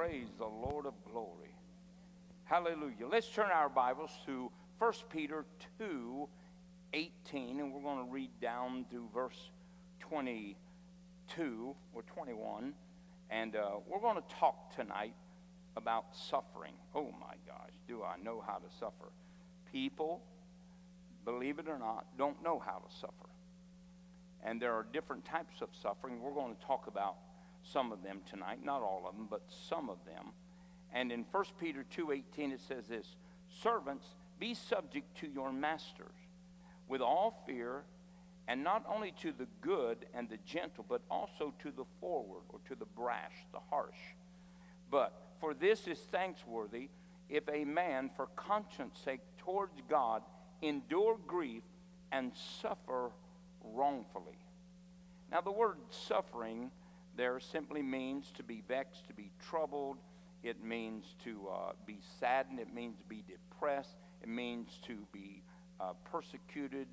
Praise the Lord of glory. Hallelujah. Let's turn our Bibles to 1 Peter 2 18, and we're going to read down to verse 22 or 21. And uh, we're going to talk tonight about suffering. Oh my gosh, do I know how to suffer? People, believe it or not, don't know how to suffer. And there are different types of suffering. We're going to talk about some of them tonight, not all of them, but some of them. And in 1 Peter 2:18 it says this, "Servants, be subject to your masters with all fear, and not only to the good and the gentle, but also to the forward or to the brash, the harsh. But for this is thanksworthy if a man for conscience sake towards God endure grief and suffer wrongfully." Now the word suffering there simply means to be vexed, to be troubled. It means to uh, be saddened. It means to be depressed. It means to be uh, persecuted,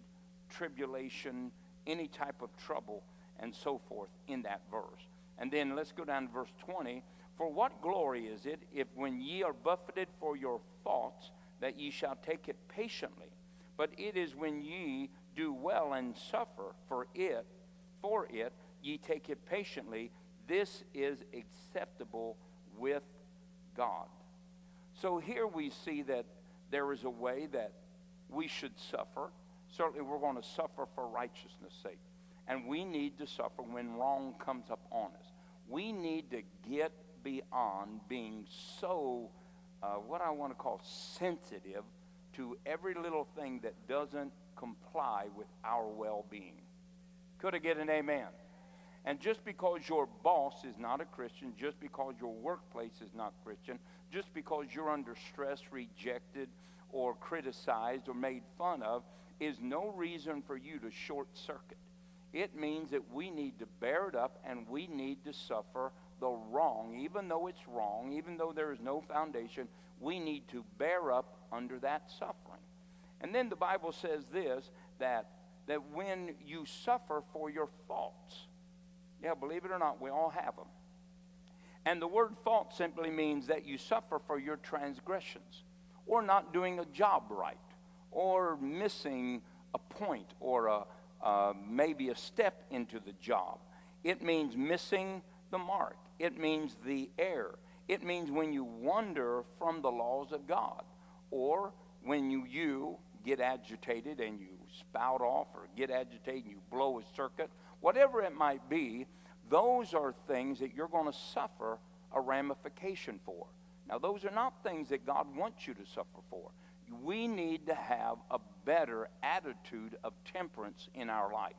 tribulation, any type of trouble, and so forth in that verse. And then let's go down to verse 20. For what glory is it if when ye are buffeted for your faults, that ye shall take it patiently? But it is when ye do well and suffer for it, for it, ye take it patiently. This is acceptable with God. So here we see that there is a way that we should suffer. Certainly, we're going to suffer for righteousness' sake. And we need to suffer when wrong comes up on us. We need to get beyond being so, uh, what I want to call sensitive to every little thing that doesn't comply with our well being. Could I get an amen? And just because your boss is not a Christian, just because your workplace is not Christian, just because you're under stress, rejected, or criticized or made fun of, is no reason for you to short circuit. It means that we need to bear it up and we need to suffer the wrong, even though it's wrong, even though there is no foundation, we need to bear up under that suffering. And then the Bible says this that, that when you suffer for your faults, yeah, believe it or not, we all have them. And the word fault simply means that you suffer for your transgressions, or not doing a job right, or missing a point, or a, maybe a step into the job. It means missing the mark, it means the error. It means when you wander from the laws of God, or when you, you get agitated and you spout off, or get agitated and you blow a circuit, whatever it might be, those are things that you're going to suffer a ramification for. Now, those are not things that God wants you to suffer for. We need to have a better attitude of temperance in our life.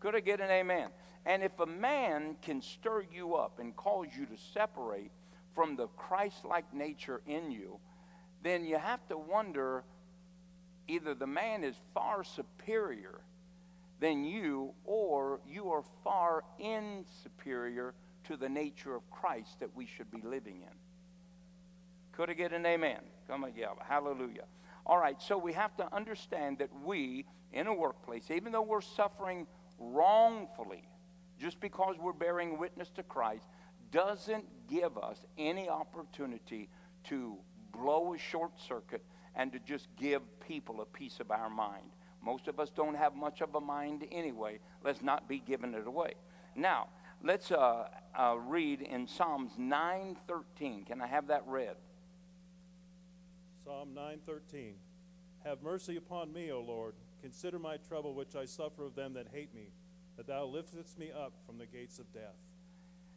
Could I get an amen? And if a man can stir you up and cause you to separate from the Christ like nature in you, then you have to wonder either the man is far superior than you, or you are far inferior to the nature of Christ that we should be living in. Could I get an amen? Come on, yeah, hallelujah. All right, so we have to understand that we, in a workplace, even though we're suffering wrongfully, just because we're bearing witness to Christ, doesn't give us any opportunity to blow a short circuit and to just give people a piece of our mind. Most of us don't have much of a mind anyway. Let's not be giving it away. Now, let's uh, uh, read in Psalms 9:13. Can I have that read? Psalm 9:13. Have mercy upon me, O Lord. Consider my trouble which I suffer of them that hate me, that thou liftest me up from the gates of death.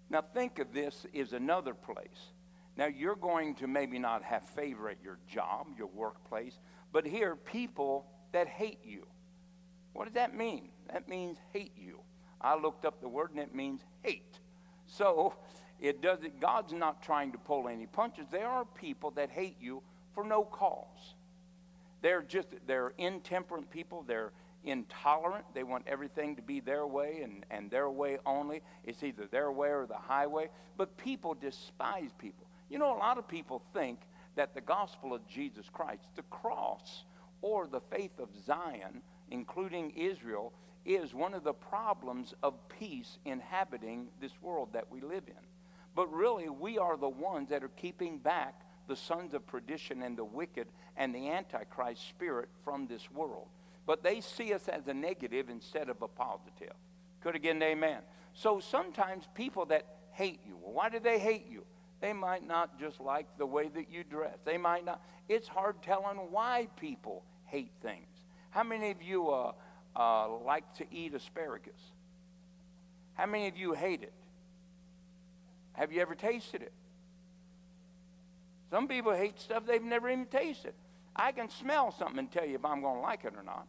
Now think of this as another place. Now you're going to maybe not have favor at your job, your workplace, but here people that hate you. What does that mean? That means hate you. I looked up the word and it means hate. So it does it God's not trying to pull any punches. There are people that hate you for no cause. They're just they're intemperate people, they're intolerant. They want everything to be their way and, and their way only. It's either their way or the highway. But people despise people. You know, a lot of people think that the gospel of Jesus Christ, the cross, or the faith of Zion, including Israel, is one of the problems of peace inhabiting this world that we live in. But really, we are the ones that are keeping back the sons of perdition and the wicked and the Antichrist spirit from this world. But they see us as a negative instead of a positive. Could again, amen. So sometimes people that hate you, well, why do they hate you? They might not just like the way that you dress. They might not. It's hard telling why people hate things. How many of you uh, uh, like to eat asparagus? How many of you hate it? Have you ever tasted it? Some people hate stuff they've never even tasted. I can smell something and tell you if I'm going to like it or not.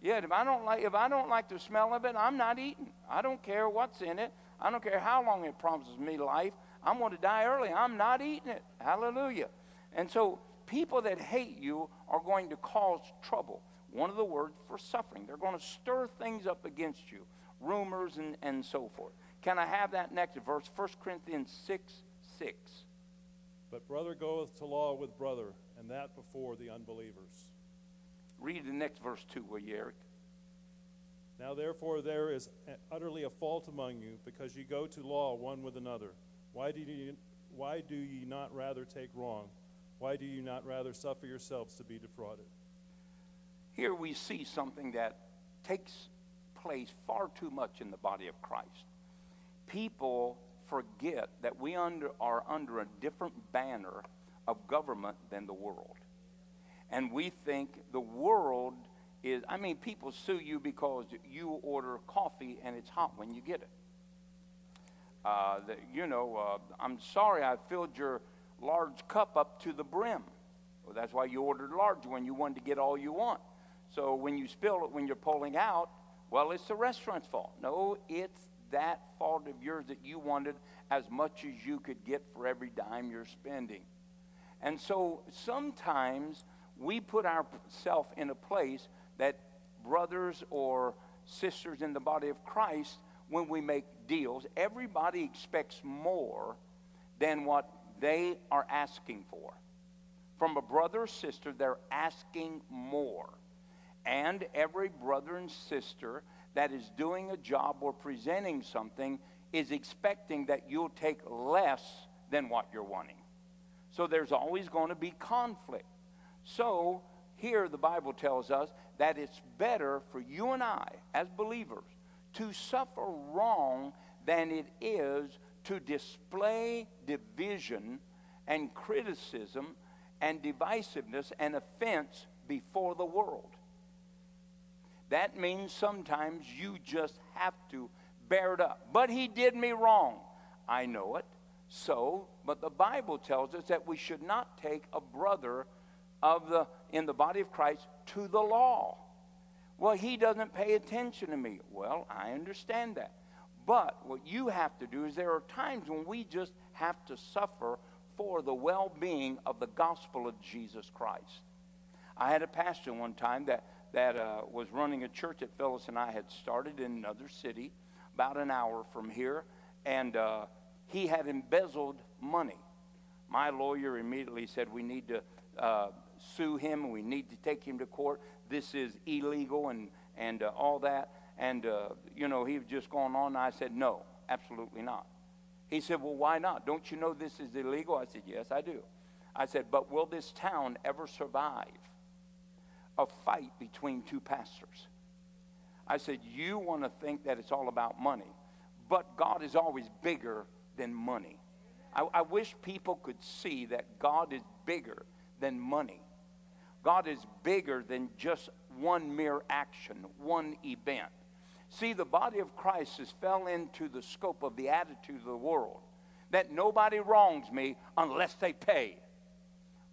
Yet if I don't like if I don't like the smell of it, I'm not eating. I don't care what's in it. I don't care how long it promises me life. I'm going to die early. I'm not eating it. Hallelujah. And so people that hate you are going to cause trouble. One of the words for suffering. They're going to stir things up against you, rumors and, and so forth. Can I have that next verse? 1 Corinthians 6 6. But brother goeth to law with brother, and that before the unbelievers. Read the next verse too, will you, Eric? Now therefore there is utterly a fault among you, because ye go to law one with another. Why do ye, why do ye not rather take wrong? Why do you not rather suffer yourselves to be defrauded? Here we see something that takes place far too much in the body of Christ. People forget that we under, are under a different banner of government than the world. And we think the world is, I mean, people sue you because you order coffee and it's hot when you get it. Uh, you know, uh, I'm sorry I filled your large cup up to the brim. Well, that's why you ordered large when you wanted to get all you want. So when you spill it when you're pulling out, well, it's the restaurant's fault. No, it's that fault of yours that you wanted as much as you could get for every dime you're spending. And so sometimes we put ourselves in a place that brothers or sisters in the body of Christ, when we make deals, everybody expects more than what they are asking for. From a brother or sister, they're asking more. And every brother and sister that is doing a job or presenting something is expecting that you'll take less than what you're wanting. So there's always going to be conflict. So here the Bible tells us that it's better for you and I, as believers, to suffer wrong than it is to display division and criticism and divisiveness and offense before the world. That means sometimes you just have to bear it up. But he did me wrong. I know it. So, but the Bible tells us that we should not take a brother of the in the body of Christ to the law. Well, he doesn't pay attention to me. Well, I understand that. But what you have to do is there are times when we just have to suffer for the well-being of the gospel of Jesus Christ. I had a pastor one time that that uh, was running a church that Phyllis and I had started in another city, about an hour from here, and uh, he had embezzled money. My lawyer immediately said, We need to uh, sue him we need to take him to court. This is illegal and, and uh, all that. And, uh, you know, he was just going on. I said, No, absolutely not. He said, Well, why not? Don't you know this is illegal? I said, Yes, I do. I said, But will this town ever survive? a fight between two pastors. I said, You want to think that it's all about money, but God is always bigger than money. I, I, wish people could see that God is bigger than money. God is bigger than just one mere action, one event. See, the body of Christ has fell into the scope of the attitude of the world that nobody wrongs me unless they pay.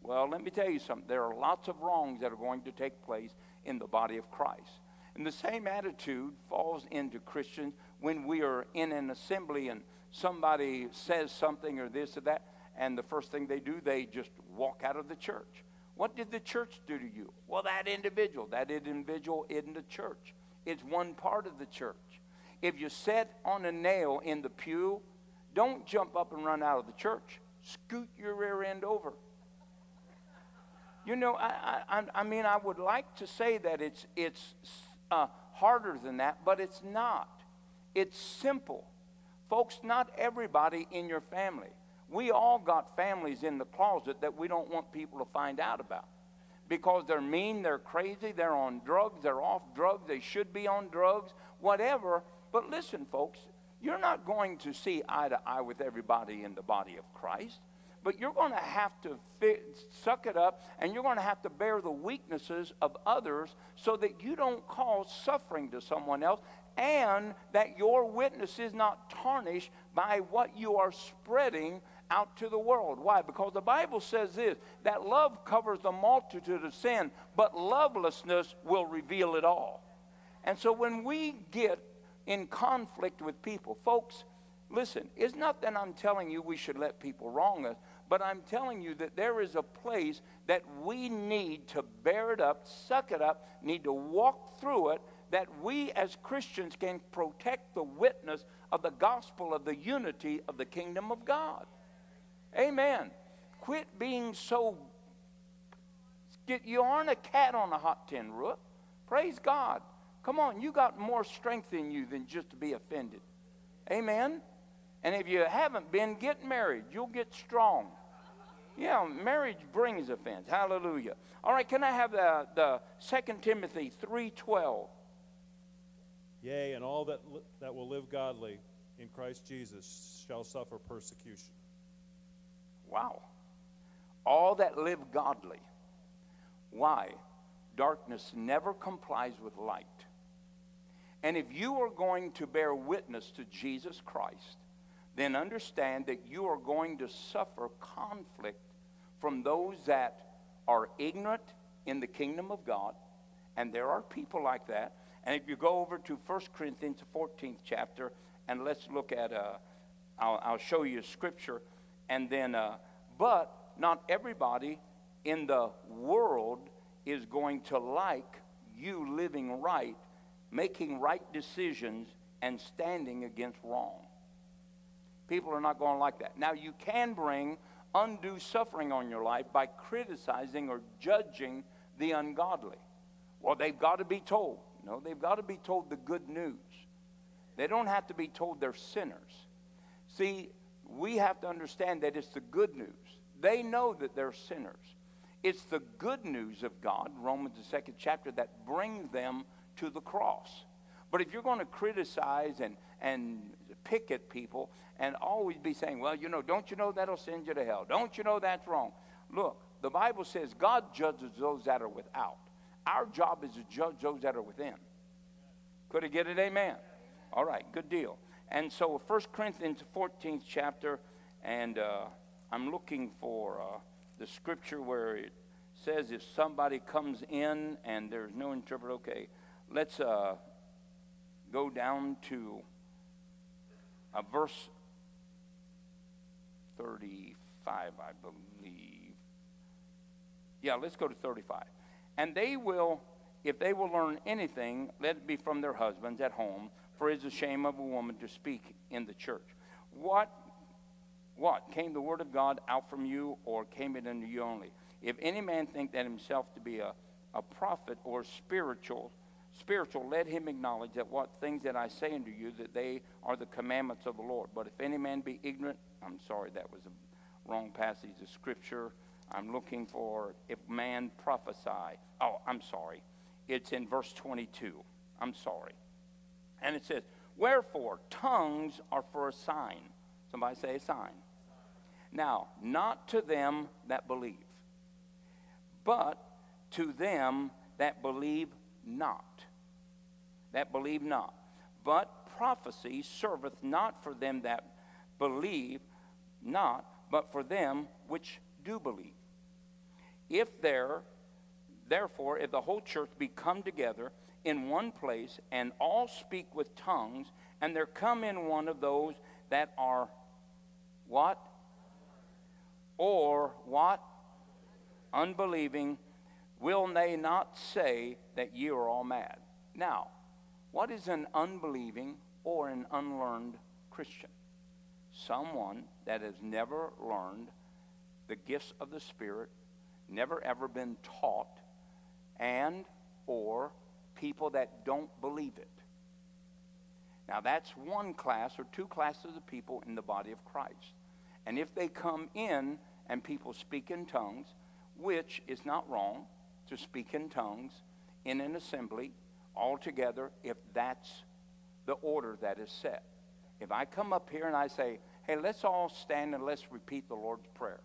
Well, let me tell you something. There are lots of wrongs that are going to take place in the body of Christ. And the same attitude falls into Christians when we are in an assembly and somebody says something or this or that, and the first thing they do, they just walk out of the church. What did the church do to you? Well, that individual. That individual isn't the church, it's one part of the church. If you sit on a nail in the pew, don't jump up and run out of the church. Scoot your rear end over you know, I, I, I mean, I would like to say that it's, it's uh, harder than that, but it's not. It's simple. Folks, not everybody in your family. We all got families in the closet that we don't want people to find out about because they're mean, they're crazy, they're on drugs, they're off drugs, they should be on drugs, whatever. But listen, folks, you're not going to see eye to eye with everybody in the body of Christ, but you're going to have to fit, suck it up and you're going to have to bear the weaknesses of others so that you don't cause suffering to someone else and that your witness is not tarnished by what you are spreading out to the world. Why? Because the Bible says this that love covers the multitude of sin, but lovelessness will reveal it all. And so when we get in conflict with people, folks, listen, it's not that I'm telling you we should let people wrong us, but I'm telling you that there is a place that we need to bear it up, suck it up, need to walk through it, that we as Christians can protect the witness of the gospel of the unity of the kingdom of God. Amen. Quit being so. Get, You aren't a cat on a hot tin roof. Praise God. Come on, you got more strength in you than just to be offended. Amen. And if you haven't been, get married. You'll get strong. Yeah, marriage brings offense. Hallelujah. All right, can I have the, the 2 Timothy 3.12? Yea, and all that, that will live godly in Christ Jesus shall suffer persecution. Wow. All that live godly. Why? Darkness never complies with light. And if you are going to bear witness to Jesus Christ, then understand that you are going to suffer conflict from those that are ignorant in the kingdom of God. And there are people like that. And if you go over to 1 Corinthians 14th chapter, and let's look at, uh, I'll, I'll show you a scripture and then, uh, but not everybody in the world is going to like you living right, making right decisions, and standing against wrong. People are not going to like that. Now, you can bring undue suffering on your life by criticizing or judging the ungodly. Well, they've got to be told. No, they've got to be told the good news. They don't have to be told they're sinners. See, we have to understand that it's the good news. They know that they're sinners. It's the good news of God, Romans the second chapter, that brings them to the cross. But if you're going to criticize and, and pick at people and always be saying, well, you know, don't you know that'll send you to hell? Don't you know that's wrong? Look, the Bible says God judges those that are without. Our job is to judge those that are within. Could I get it? Amen. All right, good deal. And so 1 Corinthians 14th chapter, and uh, I'm looking for uh, the scripture where it says if somebody comes in and there's no interpreter, okay, let's uh, go down to a verse 35, I believe. Yeah, let's go to 35. And they will, if they will learn anything, let it be from their husbands at home for it is a shame of a woman to speak in the church. What, what? Came the word of God out from you, or came it unto you only? If any man think that himself to be a, a prophet or spiritual, spiritual, let him acknowledge that what things that I say unto you, that they are the commandments of the Lord. But if any man be ignorant, I'm sorry, that was a wrong passage of scripture. I'm looking for if man prophesy. Oh, I'm sorry. It's in verse 22. I'm sorry. And it says, Wherefore, tongues are for a sign. Somebody say a sign. Now, not to them that believe, but to them that believe not. That believe not. But prophecy serveth not for them that believe not, but for them which do believe. If there, therefore, if the whole church be come together, in one place and all speak with tongues, and there come in one of those that are what? Or what? Unbelieving, will they not say that ye are all mad? Now, what is an unbelieving or an unlearned Christian? Someone that has never learned the gifts of the Spirit, never ever been taught, and or people that don't believe it. Now, that's one class or two classes of people in the body of Christ. And if they come in and people speak in tongues, which is not wrong to speak in tongues in an assembly all together if that's the order that is set. If I come up here and I say, hey, let's all stand and let's repeat the Lord's Prayer,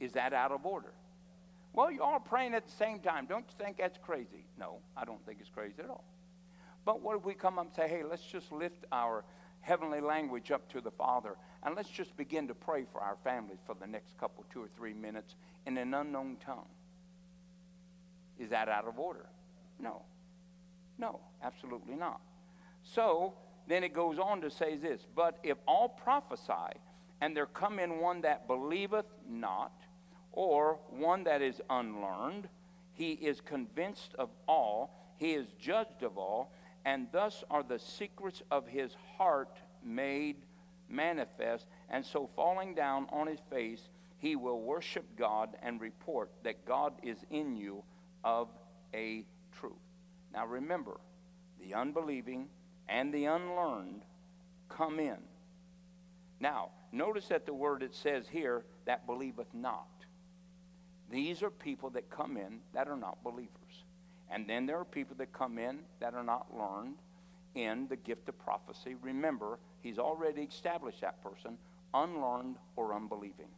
is that out of order? Well, you're all praying at the same time. Don't you think that's crazy? No, I don't think it's crazy at all. But what if we come up and say, hey, let's just lift our heavenly language up to the Father and let's just begin to pray for our families for the next couple, two or three minutes in an unknown tongue? Is that out of order? No. No, absolutely not. So then it goes on to say this But if all prophesy, and there come in one that believeth not, or one that is unlearned, he is convinced of all, he is judged of all, and thus are the secrets of his heart made manifest. And so, falling down on his face, he will worship God and report that God is in you of a truth. Now, remember, the unbelieving and the unlearned come in. Now, notice that the word it says here, that believeth not. These are people that come in that are not believers. And then there are people that come in that are not learned in the gift of prophecy. Remember, he's already established that person, unlearned or unbelieving.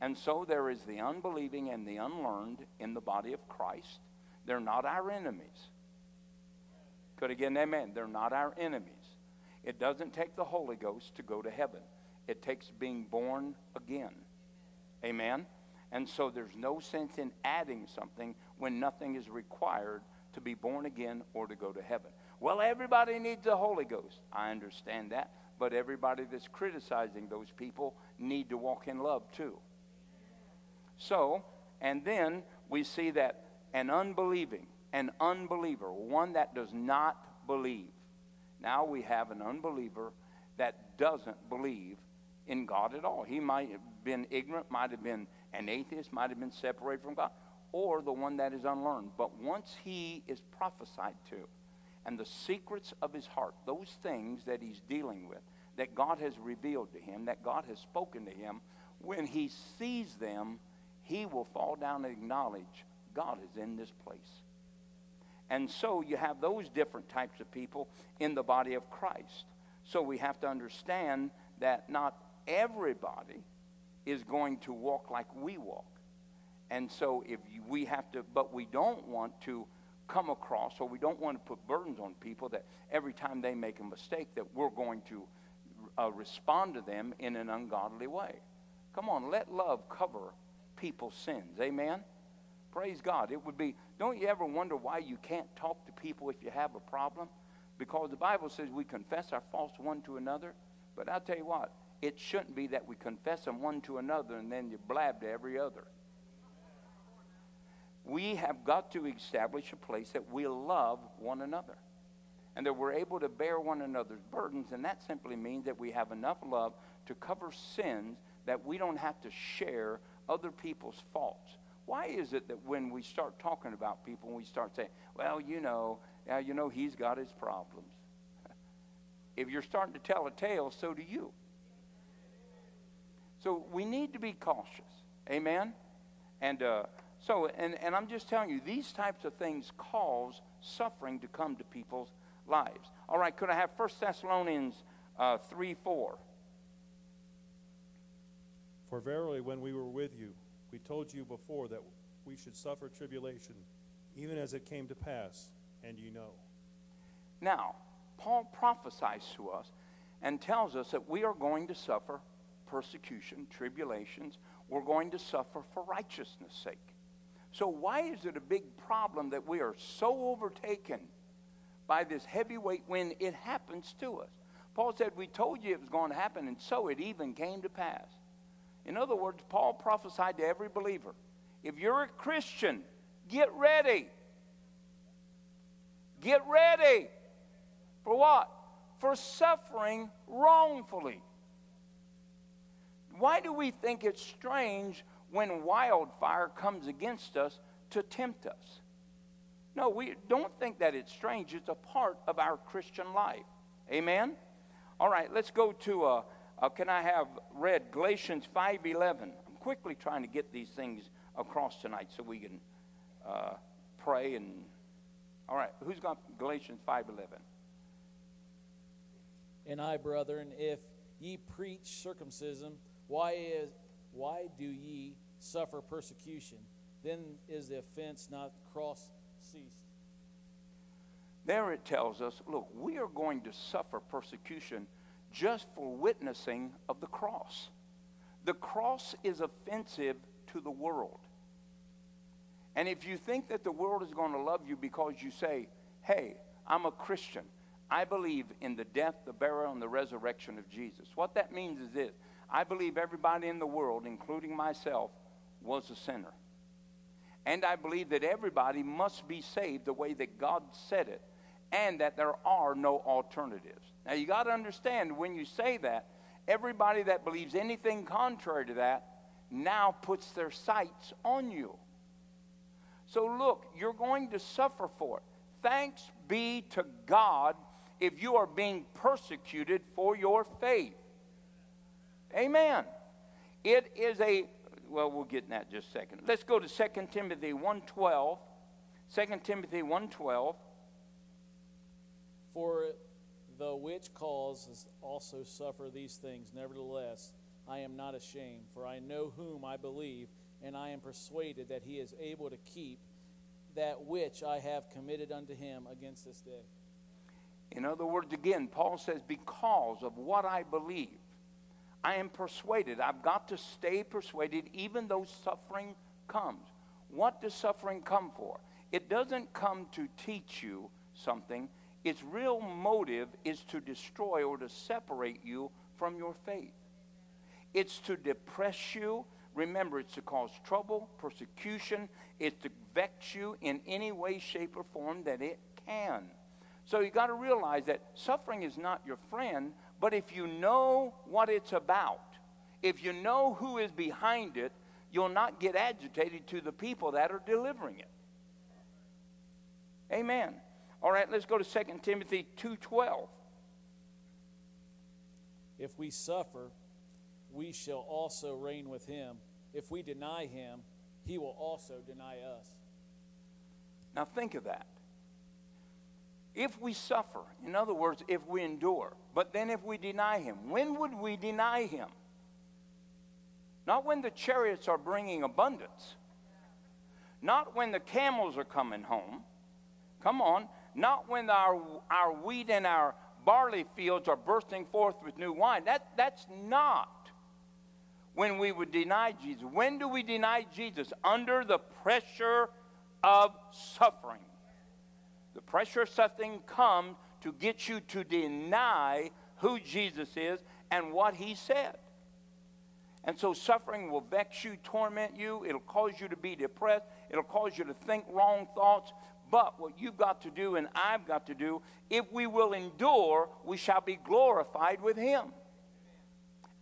And so there is the unbelieving and the unlearned in the body of Christ. They're not our enemies. Could again, amen. They're not our enemies. It doesn't take the Holy Ghost to go to heaven, it takes being born again. Amen. And so there's no sense in adding something when nothing is required to be born again or to go to heaven. Well, everybody needs the Holy Ghost. I understand that. But everybody that's criticizing those people need to walk in love too. So, and then we see that an unbelieving, an unbeliever, one that does not believe. Now we have an unbeliever that doesn't believe in God at all. He might have been ignorant, might have been an atheist, might have been separated from God, or the one that is unlearned. But once he is prophesied to, and the secrets of his heart, those things that he's dealing with, that God has revealed to him, that God has spoken to him, when he sees them, he will fall down and acknowledge God is in this place. And so you have those different types of people in the body of Christ. So we have to understand that not everybody is going to walk like we walk. And so if we have to, but we don't want to come across, or we don't want to put burdens on people that every time they make a mistake that we're going to uh, respond to them in an ungodly way. Come on, let love cover people's sins. Amen? Praise God. It would be, don't you ever wonder why you can't talk to people if you have a problem? Because the Bible says we confess our faults one to another. But I'll tell you what, it shouldn't be that we confess them one to another and then you blab to every other. We have got to establish a place that we love one another and that we're able to bear one another's burdens. And that simply means that we have enough love to cover sins that we don't have to share other people's faults. Why is it that when we start talking about people, we start saying, well, you know, yeah, you know, he's got his problems. if you're starting to tell a tale, so do you. So we need to be cautious. Amen? And uh, so, and, and I'm just telling you, these types of things cause suffering to come to people's lives. All right, could I have 1 Thessalonians uh, 3 4? For verily, when we were with you, we told you before that we should suffer tribulation, even as it came to pass, and you know. Now, Paul prophesies to us and tells us that we are going to suffer persecution, tribulations. We're going to suffer for righteousness' sake. So, why is it a big problem that we are so overtaken by this heavyweight when it happens to us? Paul said, We told you it was going to happen, and so it even came to pass. In other words, Paul prophesied to every believer if you're a Christian, get ready. Get ready. For what? For suffering wrongfully. Why do we think it's strange when wildfire comes against us to tempt us? No, we don't think that it's strange. It's a part of our Christian life. Amen? All right, let's go to, uh, uh, can I have read Galatians 5.11? I'm quickly trying to get these things across tonight so we can uh, pray and, all right, who's got Galatians 5.11? And I, brethren, if ye preach circumcision, why is why do ye suffer persecution? Then is the offense not cross ceased. There it tells us, look, we are going to suffer persecution just for witnessing of the cross. The cross is offensive to the world. And if you think that the world is going to love you because you say, hey, I'm a Christian, I believe in the death, the burial, and the resurrection of Jesus. What that means is this I believe everybody in the world, including myself, was a sinner. And I believe that everybody must be saved the way that God said it, and that there are no alternatives. Now, you got to understand when you say that, everybody that believes anything contrary to that now puts their sights on you. So, look, you're going to suffer for it. Thanks be to God if you are being persecuted for your faith. Amen. It is a well, we'll get in that just a second. Let's go to 2 Timothy 1.12. 2 Timothy 1.12. For the which cause also suffer these things, nevertheless, I am not ashamed, for I know whom I believe, and I am persuaded that he is able to keep that which I have committed unto him against this day. In other words, again, Paul says, because of what I believe, I am persuaded. I've got to stay persuaded even though suffering comes. What does suffering come for? It doesn't come to teach you something. Its real motive is to destroy or to separate you from your faith. It's to depress you. Remember, it's to cause trouble, persecution. It's to vex you in any way, shape, or form that it can. So you got to realize that suffering is not your friend, but if you know what it's about, if you know who is behind it, you'll not get agitated to the people that are delivering it. Amen. All right, let's go to 2 Timothy 2:12. If we suffer, we shall also reign with him. If we deny him, he will also deny us. Now think of that. If we suffer, in other words, if we endure, but then if we deny him, when would we deny him? Not when the chariots are bringing abundance, not when the camels are coming home. Come on, not when our, our wheat and our barley fields are bursting forth with new wine. That, that's not when we would deny Jesus. When do we deny Jesus? Under the pressure of suffering. The pressure of suffering comes to get you to deny who Jesus is and what he said. And so suffering will vex you, torment you. It'll cause you to be depressed. It'll cause you to think wrong thoughts. But what you've got to do and I've got to do, if we will endure, we shall be glorified with him.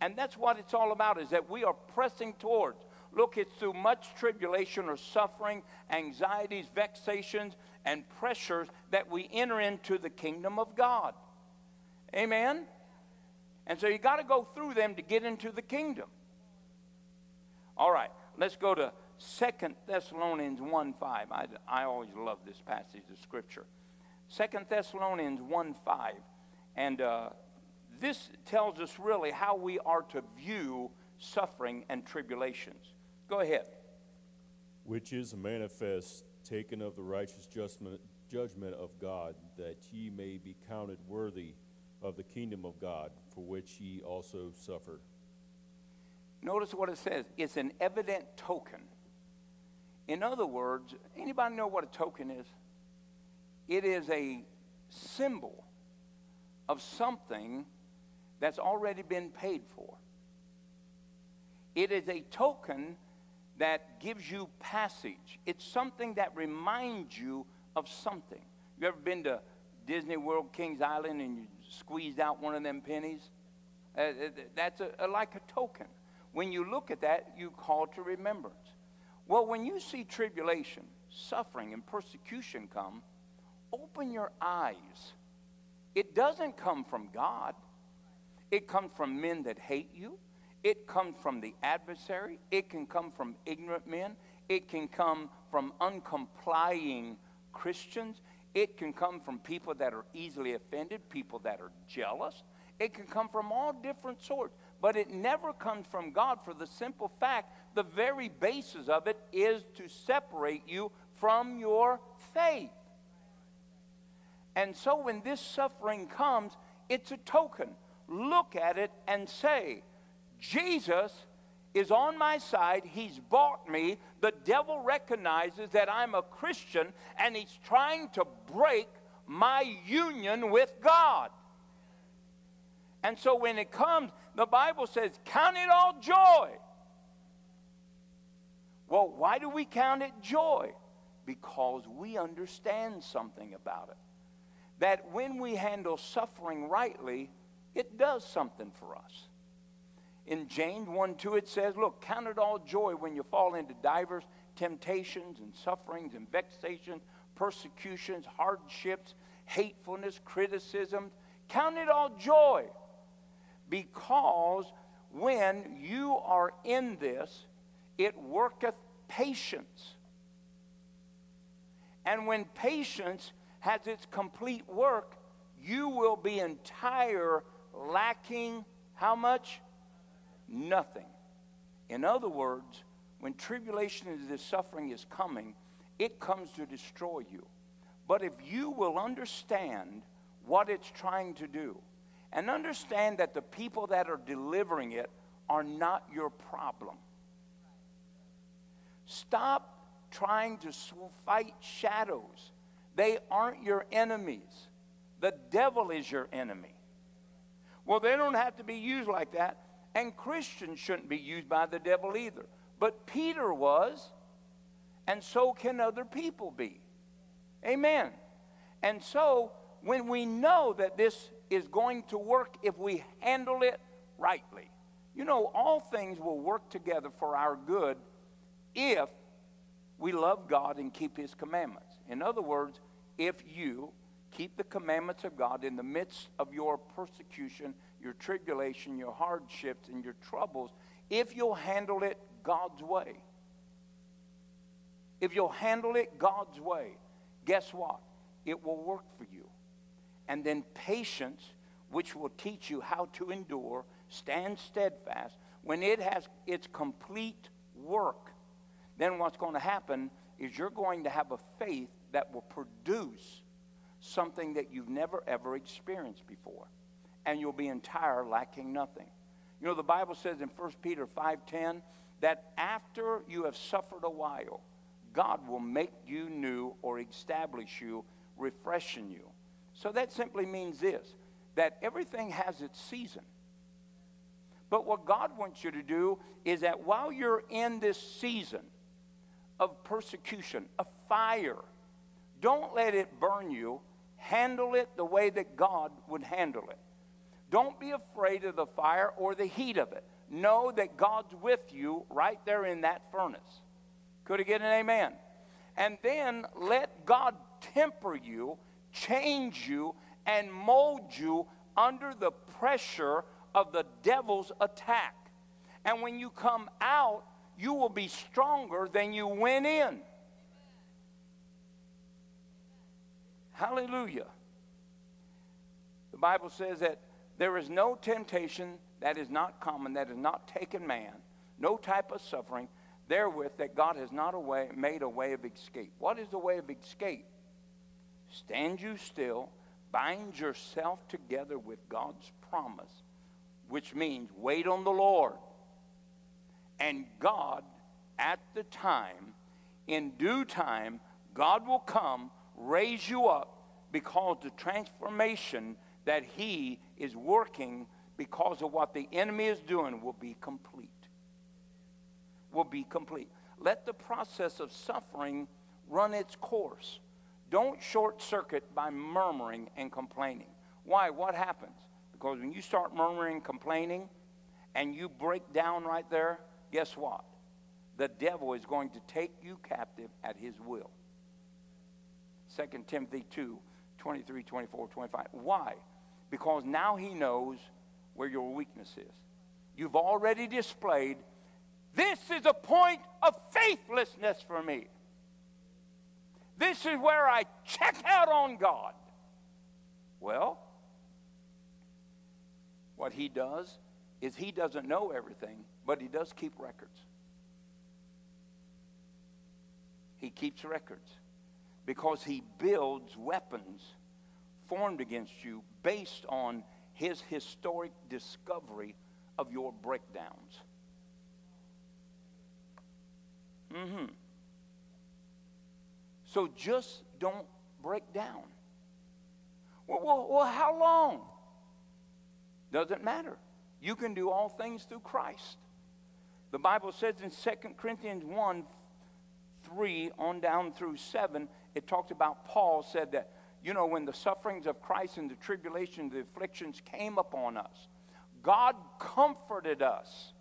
And that's what it's all about, is that we are pressing towards. Look, it's through much tribulation or suffering, anxieties, vexations, and pressures that we enter into the kingdom of God. Amen? And so you got to go through them to get into the kingdom. All right, let's go to Second Thessalonians 1 5. I, I always love this passage of Scripture. Second Thessalonians 1 5. And uh, this tells us really how we are to view suffering and tribulations. Go ahead. Which is manifest taken of the righteous judgment, judgment of God, that ye may be counted worthy of the kingdom of God, for which ye also suffer. Notice what it says. It's an evident token. In other words, anybody know what a token is? It is a symbol of something that's already been paid for. It is a token that gives you passage. It's something that reminds you of something. You ever been to Disney World, Kings Island, and you squeezed out one of them pennies? Uh, uh that's a, a, like a token. When you look at that, you call to remembrance. Well, when you see tribulation, suffering, and persecution come, open your eyes It doesn't come from God. It comes from men that hate you. It comes from the adversary. It can come from ignorant men. It can come from uncomplying Christians. It can come from people that are easily offended, people that are jealous. It can come from all different sorts, but it never comes from God for the simple fact the very basis of it is to separate you from your faith. And so when this suffering comes, it's a token. Look at it and say, Jesus is on my side. He's bought me. The devil recognizes that I'm a Christian and he's trying to break my union with God. And so when it comes, the Bible says, Count it all joy. Well, why do we count it joy? Because we understand something about it. That when we handle suffering rightly, it does something for us in James 1 2, it says, Look, count it all joy when you fall into divers temptations and sufferings and vexations, persecutions, hardships, hatefulness, criticism. Count it all joy because when you are in this, it worketh patience. And when patience has its complete work, you will be entire, lacking how much? Nothing. In other words, when tribulation and this suffering is coming, it comes to destroy you. But if you will understand what it's trying to do, and understand that the people that are delivering it are not your problem. Stop trying to fight shadows. They aren't your enemies. The devil is your enemy. Well, they don't have to be used like that. And Christians shouldn't be used by the devil either. But Peter was, and so can other people be. Amen. And so, when we know that this is going to work if we handle it rightly, you know, all things will work together for our good if we love God and keep His commandments. In other words, if you keep the commandments of God in the midst of your persecution your tribulation, your hardships, and your troubles if you'll handle it God's way. If you'll handle it God's way, guess what? It will work for you. And then patience, which will teach you how to endure, stand steadfast. When it has its complete work, then what's going to happen is you're going to have a faith that will produce something that you've never ever experienced before and you'll be entire, lacking nothing. You know, the Bible says in 1 Peter 5.10 that after you have suffered a while, God will make you new or establish you, refreshing you. So that simply means this, that everything has its season. But what God wants you to do is that while you're in this season of persecution, of fire, don't let it burn you. Handle it the way that God would handle it. Don't be afraid of the fire or the heat of it. Know that God's with you right there in that furnace. Could I get an amen? And then let God temper you, change you, and mold you under the pressure of the devil's attack. And when you come out, you will be stronger than you went in. Hallelujah. The Bible says that there is no temptation that is not common, that has not taken man, no type of suffering therewith that God has not a way, made a way of escape. What is the way of escape? Stand you still, bind yourself together with God's promise, which means wait on the Lord. And God, at the time, in due time, God will come, raise you up, because the transformation that he is working because of what the enemy is doing will be complete. Will be complete. Let the process of suffering run its course. Don't short circuit by murmuring and complaining. Why? What happens? Because when you start murmuring complaining and you break down right there, guess what? The devil is going to take you captive at his will. 2 Timothy 2 23, 24, 25. Why? Because now he knows where your weakness is. You've already displayed this is a point of faithlessness for me. This is where I check out on God. Well, what he does is he doesn't know everything, but he does keep records. He keeps records because he builds weapons formed against you based on his historic discovery of your breakdowns. Mm-hmm. So just don't break down. Well, well, well, how long? Doesn't matter. You can do all things through Christ. The Bible says in 2 Corinthians 1 3 on down through 7, it talks about Paul said that, you know, when the sufferings of Christ and the tribulations, the afflictions came upon us, God comforted us.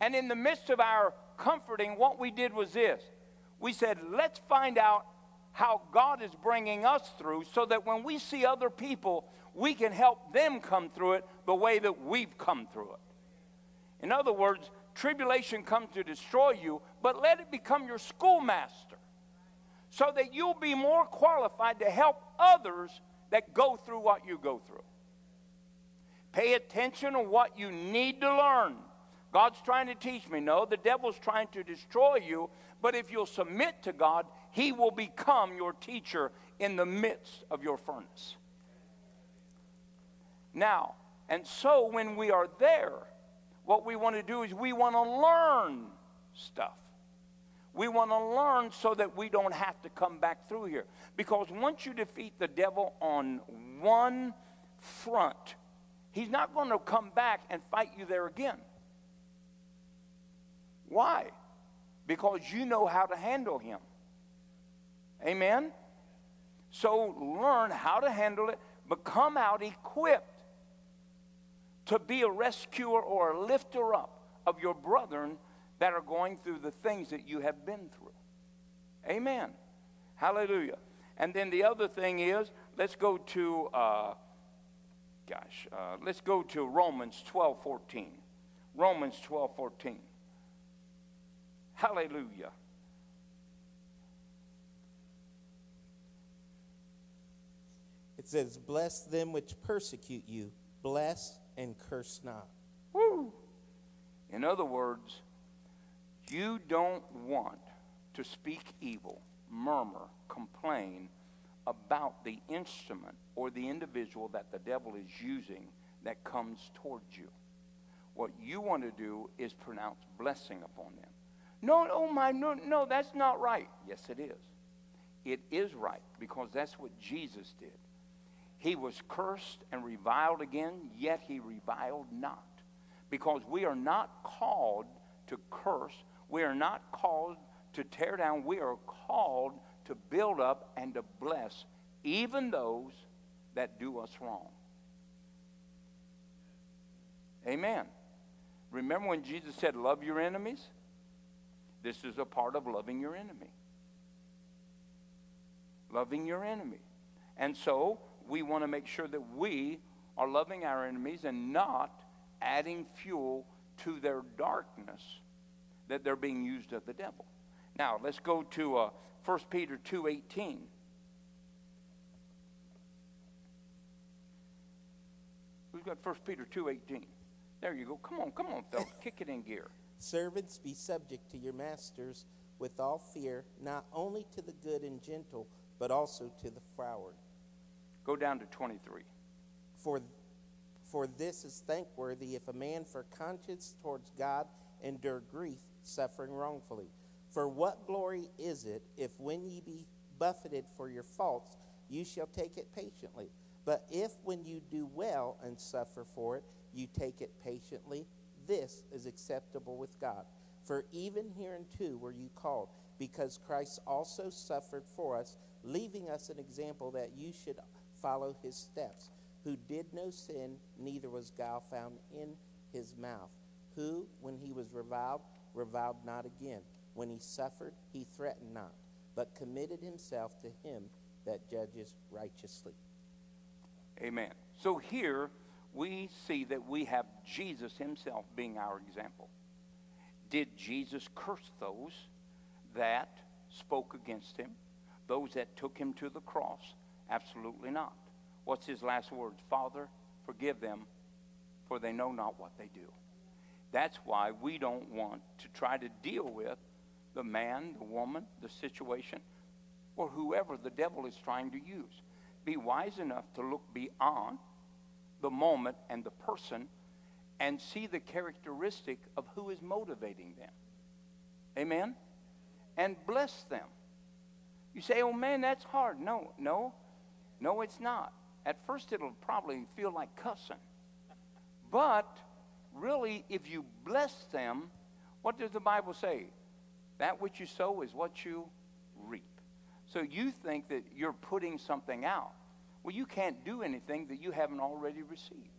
And in the midst of our comforting, what we did was this we said, let's find out how God is bringing us through so that when we see other people, we can help them come through it the way that we've come through it. In other words, tribulation comes to destroy you, but let it become your schoolmaster so that you'll be more qualified to help others that go through what you go through. Pay attention to what you need to learn. God's trying to teach me. No, the devil's trying to destroy you. But if you'll submit to God, he will become your teacher in the midst of your furnace. Now, and so when we are there, what we want to do is we want to learn stuff. We want to learn so that we don't have to come back through here. Because once you defeat the devil on one front, he's not going to come back and fight you there again. Why? Because you know how to handle him. Amen? So learn how to handle it, but come out equipped to be a rescuer or a lifter up of your brethren that are going through the things that you have been through. Amen. Hallelujah. And then the other thing is, let's go to, uh, gosh, uh, let's go to Romans 12 14. Romans 12 14. Hallelujah. It says, Bless them which persecute you, bless and curse not. Woo! In other words, you don't want to speak evil, murmur, complain about the instrument or the individual that the devil is using that comes towards you. What you want to do is pronounce blessing upon them. No, oh my, no, no, that's not right. Yes, it is. It is right because that's what Jesus did. He was cursed and reviled again, yet he reviled not. Because we are not called to curse, we are not called to tear down, we are called to build up and to bless even those that do us wrong. Amen. Remember when Jesus said, Love your enemies? This is a part of loving your enemy. Loving your enemy. And so we want to make sure that we are loving our enemies and not adding fuel to their darkness that they're being used of the devil. Now, let's go to uh, 1 Peter 2.18. Who's got 1 Peter 2.18? There you go. Come on, come on, fellas. Kick it in gear. Servants, be subject to your masters with all fear, not only to the good and gentle, but also to the froward. Go down to 23. For, for this is thankworthy if a man for conscience towards God endure grief, suffering wrongfully. For what glory is it if when ye be buffeted for your faults, you shall take it patiently? But if when you do well and suffer for it, you take it patiently, this is acceptable with God. For even hereunto were you called, because Christ also suffered for us, leaving us an example that you should follow his steps, who did no sin, neither was guile found in his mouth, who, when he was reviled, reviled not again. When he suffered, he threatened not, but committed himself to him that judges righteously. Amen. So here we see that we have Jesus himself being our example. Did Jesus curse those that spoke against him? Those that took him to the cross? Absolutely not. What's his last words? Father, forgive them, for they know not what they do. That's why we don't want to try to deal with the man, the woman, the situation, or whoever the devil is trying to use. Be wise enough to look beyond the moment and the person and see the characteristic of who is motivating them. Amen? And bless them. You say, oh man, that's hard. No, no, no, it's not. At first, it'll probably feel like cussing. But really, if you bless them, what does the Bible say? That which you sow is what you reap. So you think that you're putting something out. Well, you can't do anything that you haven't already received.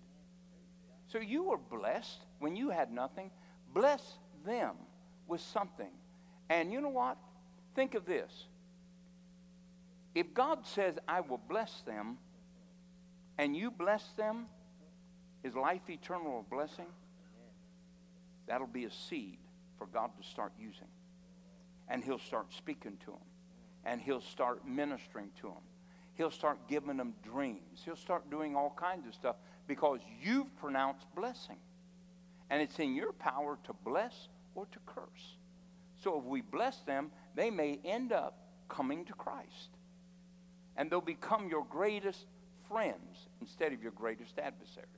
So you were blessed when you had nothing. Bless them with something. And you know what? Think of this. If God says, I will bless them, and you bless them, is life eternal a blessing? That'll be a seed for God to start using. And He'll start speaking to them. And He'll start ministering to them. He'll start giving them dreams. He'll start doing all kinds of stuff because you've pronounced blessing. And it's in your power to bless or to curse. So if we bless them, they may end up coming to Christ. And they'll become your greatest friends instead of your greatest adversaries.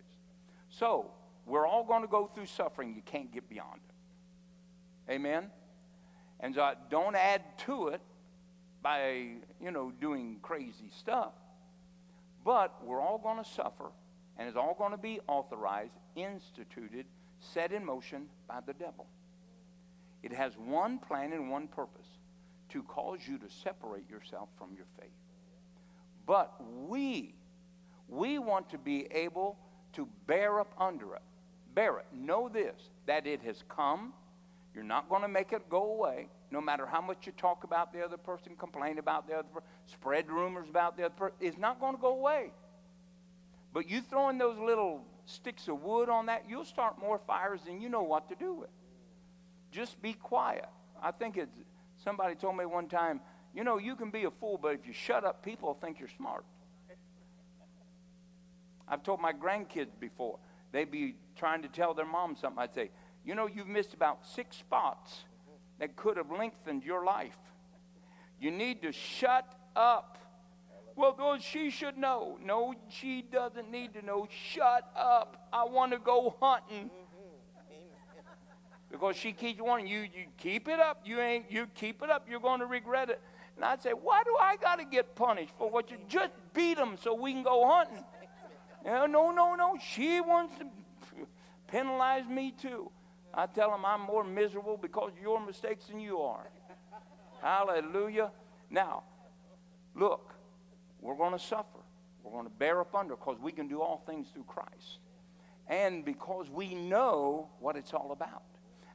So, we're all going to go through suffering. You can't get beyond it. Amen? And so don't add to it by, you know, doing crazy stuff. But we're all going to suffer, and it's all going to be authorized, instituted, set in motion by the devil. It has one plan and one purpose to cause you to separate yourself from your faith. But we, we want to be able to bear up under it. Bear it. Know this that it has come. You're not going to make it go away, no matter how much you talk about the other person, complain about the other person, spread rumors about the other person. It's not going to go away. But you throwing those little sticks of wood on that, you'll start more fires than you know what to do with. Just be quiet. I think it's somebody told me one time, you know, you can be a fool, but if you shut up, people think you're smart. I've told my grandkids before, they'd be trying to tell their mom something. I'd say, you know, you've missed about six spots that could have lengthened your life. You need to shut up. Well, she should know. No, she doesn't need to know. Shut up. I want to go hunting. Because she keeps wanting you, you keep it up. You ain't you keep it up, you're going to regret it. And I'd say, why do I got to get punished for what you just beat them so we can go hunting? No, no, no. She wants to penalize me too. I tell them I'm more miserable because of your mistakes than you are. Hallelujah. Now, look, we're going to suffer. We're going to bear up under because we can do all things through Christ. And because we know what it's all about.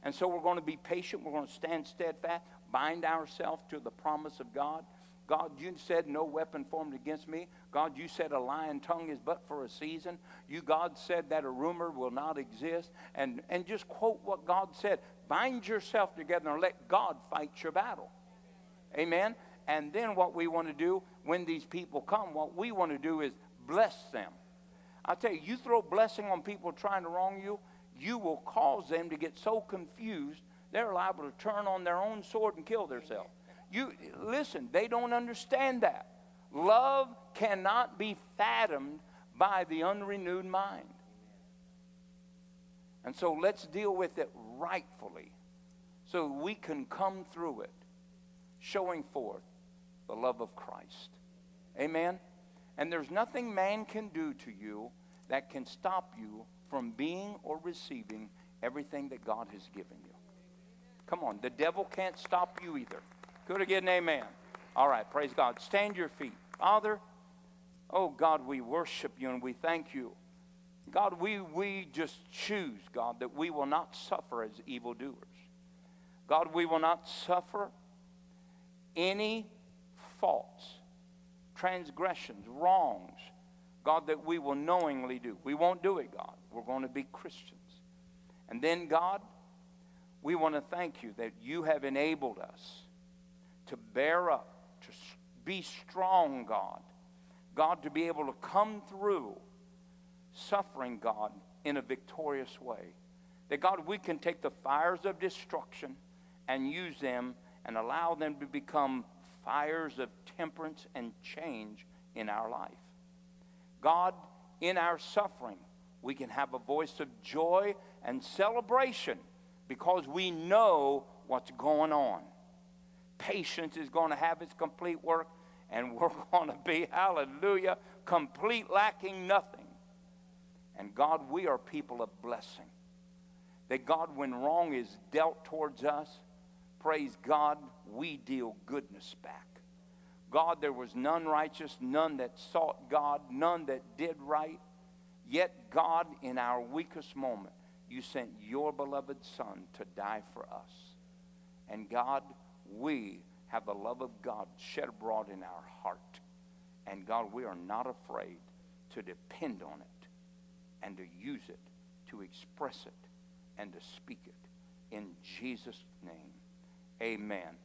And so we're going to be patient. We're going to stand steadfast, bind ourselves to the promise of God. God, you said no weapon formed against me. God, you said a lying tongue is but for a season. You, God, said that a rumor will not exist. And, and just quote what God said. Bind yourself together and let God fight your battle. Amen. And then what we want to do when these people come, what we want to do is bless them. I tell you, you throw blessing on people trying to wrong you, you will cause them to get so confused they're liable to turn on their own sword and kill themselves. You listen, they don't understand that. Love cannot be fathomed by the unrenewed mind. And so let's deal with it rightfully so we can come through it showing forth the love of Christ. Amen. And there's nothing man can do to you that can stop you from being or receiving everything that God has given you. Come on, the devil can't stop you either. Get an amen? All right, praise God. Stand your feet. Father, oh God, we worship you and we thank you. God, we, we just choose, God, that we will not suffer as evildoers. God, we will not suffer any faults, transgressions, wrongs, God, that we will knowingly do. We won't do it, God. We're going to be Christians. And then, God, we want to thank you that you have enabled us to bear up, to be strong, God. God, to be able to come through suffering, God, in a victorious way. That, God, we can take the fires of destruction and use them and allow them to become fires of temperance and change in our life. God, in our suffering, we can have a voice of joy and celebration because we know what's going on. Patience is going to have its complete work, and we're going to be, hallelujah, complete, lacking nothing. And God, we are people of blessing. That God, when wrong is dealt towards us, praise God, we deal goodness back. God, there was none righteous, none that sought God, none that did right. Yet, God, in our weakest moment, you sent your beloved Son to die for us. And God, we have the love of God shed abroad in our heart. And God, we are not afraid to depend on it and to use it, to express it, and to speak it. In Jesus' name, amen.